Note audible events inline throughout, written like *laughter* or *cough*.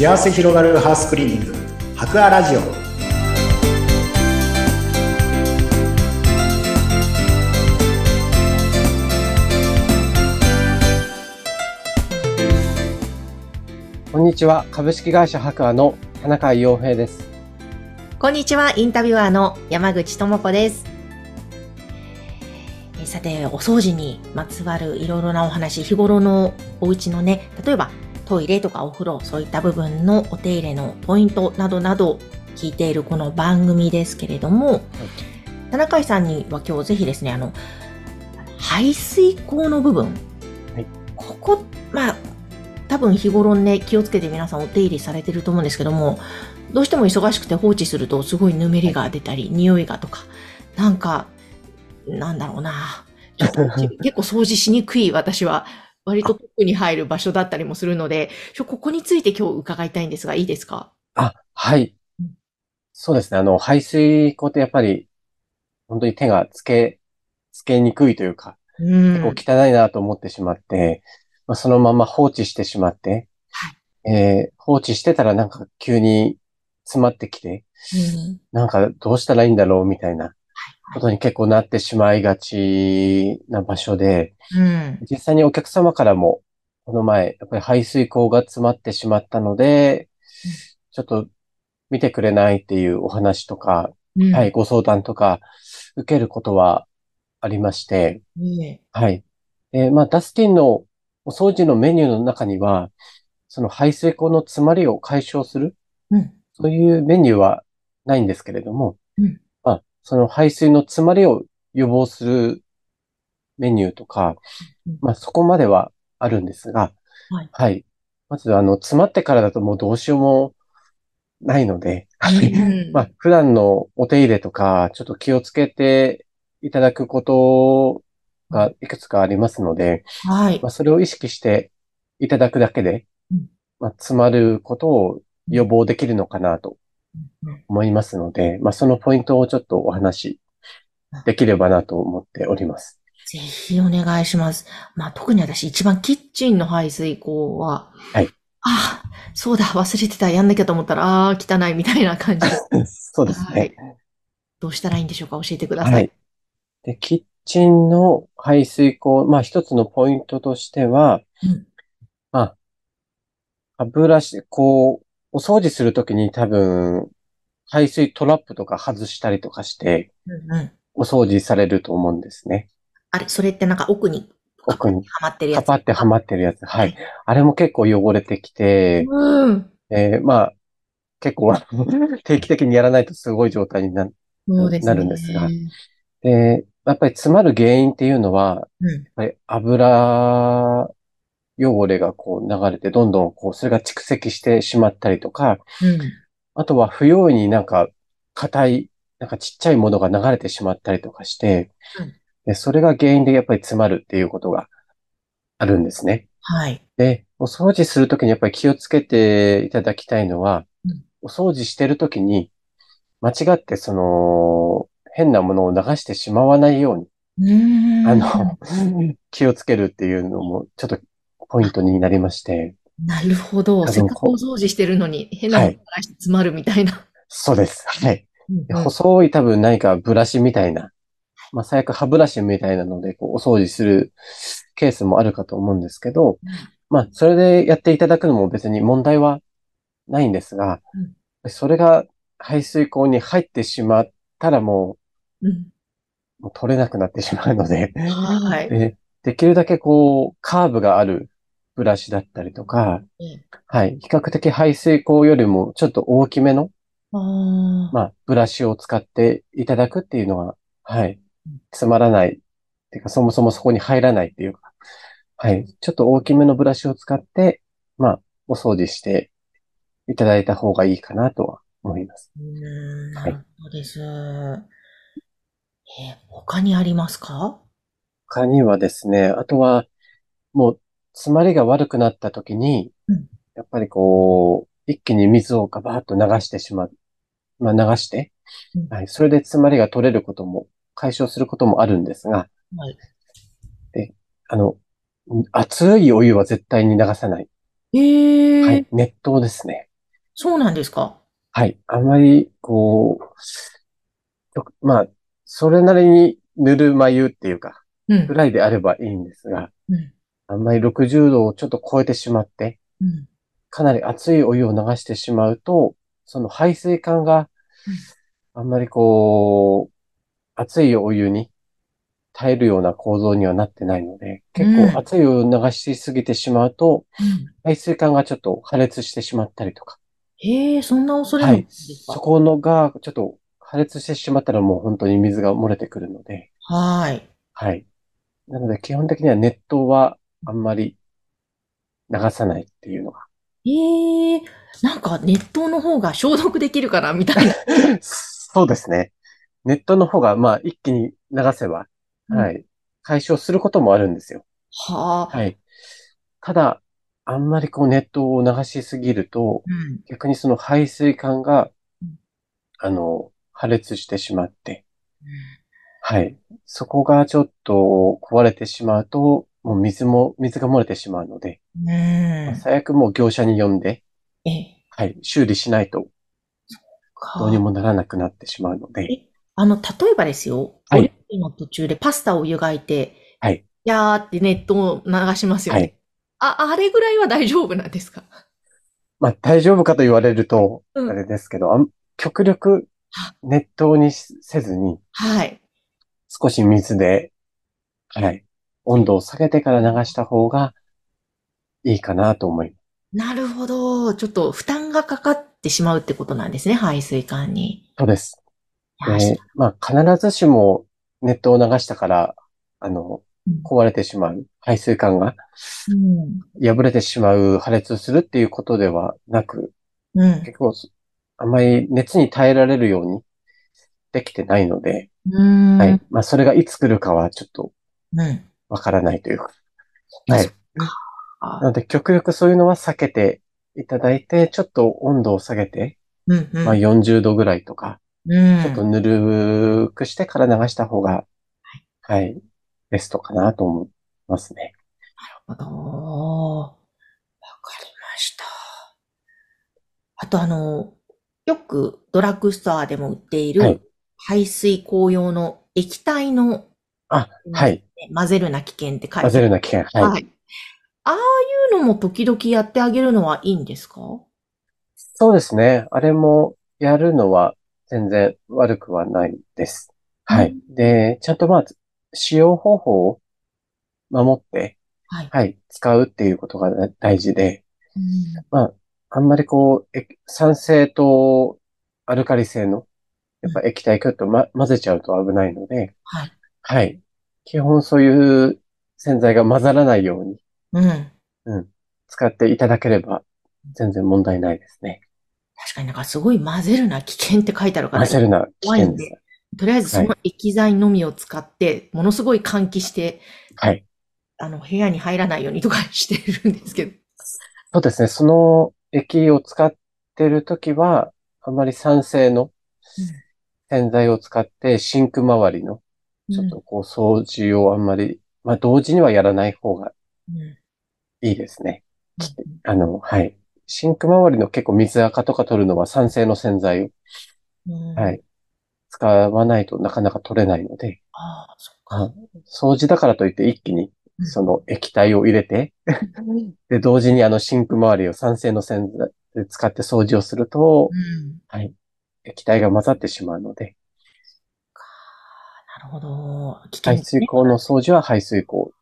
幸せ広がるハウスクリーニング博アラジオこんにちは。株式会社博アの田中洋平です。こんにちは、インタビュアーの山口智子です。えさて、お掃除にまつわるいろいろなお話、日頃のお家のね、例えばトイレとかお風呂、そういった部分のお手入れのポイントなどなど聞いているこの番組ですけれども、田中井さんには今日ぜひですね、あの、排水口の部分、はい。ここ、まあ、多分日頃ね、気をつけて皆さんお手入れされてると思うんですけども、どうしても忙しくて放置するとすごいぬめりが出たり、匂いがとか、なんか、なんだろうな。*laughs* 結構掃除しにくい私は、割と特に入る場所だったりもするので、ここについて今日伺いたいんですが、いいですか？あ、はいうん。そうですね。あの、排水口ってやっぱり、本当に手がつけ、つけにくいというか、うん。結構汚いなと思ってしまって、まあ、そのまま放置してしまって、えー放置してたらなんか急に詰まってきて、うんなんかどうしたらいいんだろうみたいなことに結構なってしまいがちな場所で、うん。実際にお客様からも、この前、やっぱり排水口が詰まってしまったのでうん、ちょっと見てくれないっていうお話とか、うんはい、。ご相談とか受けることはありまして、ねはい。えーまあ、ダスティンのお掃除のメニューの中には、その排水口の詰まりを解消する、うん。そういうメニューはないんですけれども、うんまあ、その排水の詰まりを予防するメニューとかうん、まあ、そこまではあるんですが、はい。はい。まず、あの、詰まってからだともうどうしようもないので、うん *laughs* まあ、普段のお手入れとか、ちょっと気をつけていただくことがい。くつかありますので、はい。まあ、。それを意識していただくだけでうん、まあ、詰まることを予防できるのかなとうん思いますので、まあ、そのポイントをちょっとお話しできればなと思っております。ぜひお願いします。まあ、特に私一番キッチンの排水口は、はい。ああ、そうだ、忘れてた、やんなきゃと思ったら、ああ、汚いみたいな感じ。*laughs* そうですはいね。どうしたらいいんでしょうか教えてくださ。はいい。で、キッチンの排水口、まあ、一つのポイントとしては、うんまあ、歯ブラシ、こう、お掃除するときに多分、排水トラップとか外したりとかして、うんうん。お掃除されると思うんですね。あれ、それってなんか奥に、奥に。はまってるやつ。カパってはまってるやつ。はい。あれも結構汚れてきて、うん。えーまあ、結構 *laughs* 定期的にやらないとすごい状態になね。なるんですがで、やっぱり詰まる原因っていうのは、うん。やっぱり油汚れがこう流れて、どんどんこう、それが蓄積してしまったりとか、うん。あとは不用意になんか硬い、なんかちっちゃいものが流れてしまったりとかしてうん、でそれが原因でやっぱり詰まるっていうことがあるんですね。はい。で、お掃除するときにやっぱり気をつけていただきたいのはうん、お掃除してるときに、間違ってその、変なものを流してしまわないように。あの、*laughs* 気をつけるっていうのもちょっとポイントになりまして、なるほど。せっかくお掃除してるのに、変なものが詰まるみたいな。そうです。はい。細い多分何かブラシみたいな、まあ最悪歯ブラシみたいなのでこうお掃除するケースもあるかと思うんですけど、まあそれでやっていただくのも別に問題はないんですが、それが排水口に入ってしまったらもうん。うもう取れなくなってしまうので、はい。でできるだけこうカーブがあるブラシだったりとか、えはい、比較的排水口よりもちょっと大きめのああ。まあ、ブラシを使っていただくっていうのが、はい、つまらない。っていうか、そもそもそこに入らないっていうか、はい、ちょっと大きめのブラシを使って、まあ、お掃除していただいた方がいいかなとは思います。うーん、なはいるほどです。えー他にありますか？他にはですね、あとは、もう、詰まりが悪くなった時にうん、やっぱりこう、一気に水をガバーッと流してしまう。まあ、流してうん、はい、それで詰まりが取れることも、解消することもあるんですが、はい。あの、熱いお湯は絶対に流さない。ええはい。熱湯ですね。そうなんですか？はい。あんまり、こう、まあ、それなりにぬるま湯っていうか、うんぐ。らいであればいいんですが、うん。あんまり60度をちょっと超えてしまって、うん。かなり熱いお湯を流してしまうと、その排水管がうん、あんまりこう、熱いお湯に耐えるような構造にはなってないので、結うん。構熱いお湯を流しすぎてしまうと、うん。排水管がちょっと破裂してしまったりとか、へえ、そんな恐れもあるんですか？そこのがちょっと破裂してしまったらもう本当に水が漏れてくるので、はい。はい。なので基本的には熱湯はあんまり流さないっていうのが。へえ、なんか熱湯の方が消毒できるかなみたいな。*laughs* そうですね。熱湯の方がまあ一気に流せば、はい。解消することもあるんですよ。はあ。はい。ただ、あんまりこう熱湯を流しすぎると、うん。逆にその排水管がうん、あの、破裂してしまって、はい。そこがちょっと壊れてしまうと、もう水も、水が漏れてしまうので、うん。最悪もう業者に呼んで、ええ。はい、修理しないとかどうにもならなくなってしまうので、えあの、例えばですよ。はいお料理の途中でパスタを湯がいて、はい。やーって熱湯を流しますよね。はい。あ、あれぐらいは大丈夫なんですか？まあ大丈夫かと言われると、うんあれですけど、あん極力熱湯にしせずに、はい。少し水で、はい、温度を下げてから流した方がいいかなと思います。なるほど。ちょっと負担がかかってしまうってことなんですね、排水管に。そうです。いやで、まあ、必ずしも熱湯を流したから、あの、うん壊れてしまう、排水管がうん。破れてしまう、破裂するっていうことではなく、うん。結構、あまり熱に耐えられるようにできてないので、うん。はい。まあ、それがいつ来るかはちょっとうん。わからないというか。はい。あなので、極力そういうのは避けていただいて、ちょっと温度を下げて、うん。うん。まあ、40度ぐらいとか、うん。ちょっとぬるくしてから流した方が、はい、ベストかなと思いますね。なるほど。わかりました。あとあの、よくドラッグストアでも売っているはい排水口用の液体の、あ、はい。混ぜるな危険って書いてあ混ぜるな危険。はい。はい。ああいうのも時々やってあげるのはいいんですか？そうですね。あれもやるのは全然悪くはないです。はい。で、ちゃんとまあ、使用方法を守って、はい。はい、使うっていうことが大事で、うんまあ、あんまりこう、え酸性とアルカリ性の、やっぱ液体ちょっと、ま、混ぜちゃうと危ないので、はい。はい。基本そういう洗剤が混ざらないようにうん。使っていただければ全然問題ないですね。確かになんかすごい混ぜるな危険って書いてあるから、混ぜるな危険です。とりあえずその液剤のみを使って、ものすごい換気して、はい。あの、部屋に入らないようにとかしてるんですけど。そうですね。その液を使ってるときは、あまり酸性の洗剤を使ってシンク周りのちょっとこう掃除をあんまり、まあ同時にはやらない方がうん。いいですね。あの、はい。シンク周りの結構水垢とか取るのは酸性の洗剤を、うん。はい。使わないとなかなか取れないので、ああ、そっあか。掃除だからといって一気にうんその液体を入れて、で、同時にあのシンク周りを酸性の洗剤で使って掃除をすると、うん。はい。液体が混ざってしまうので、なるほど。危険排水口の掃除は排水口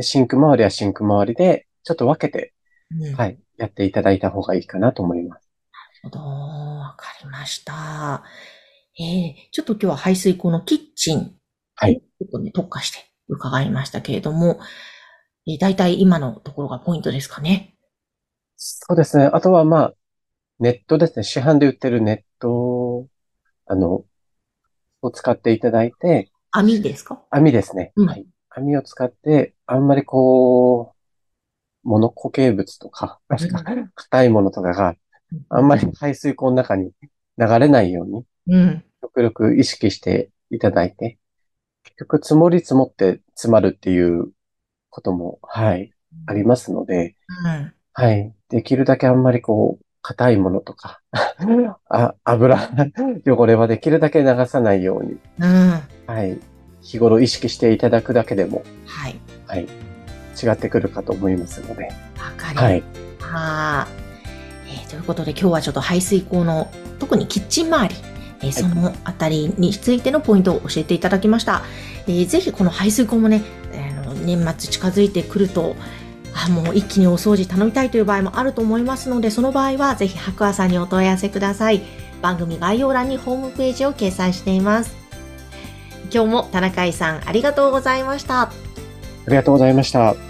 シンク周りはシンク周りで、ちょっと分けて、うん。はい、やっていただいた方がいいかなと思います。なるほど。わかりました。ええちょっと今日は排水口のキッチン。はい。ちょっとね、特化して伺いましたけれども、えー、大体今のところがポイントですかね？そうですね。あとはまあ、ネットですね。市販で売ってるネット、あの、を使っていただいて、網ですか？網ですね。うんはい。網を使って、あんまりこう、物固形物とか、硬いものとかがあんまり排水口の中に流れないように、うん。極力意識していただいて、結局積もり積もって詰まるっていうことも、はい、ありますので、うん。はい。できるだけあんまりこう、硬いものとか、*laughs* あ油、汚れはできるだけ流さないように、うん。はい。日頃意識していただくだけでも、はい。はい。違ってくるかと思いますので。わかりはい。はえーということで今日はちょっと排水口の特にキッチン周り、えーそのあたりについてのポイントを教えていただきました。えーぜひこの排水口もね、あの年末近づいてくると、あもう一気にお掃除頼みたいという場合もあると思いますので、その場合はぜひ白亜さんにお問い合わせください。番組概要欄にホームページを掲載しています。今日も田中井さんありがとうございました。ありがとうございました。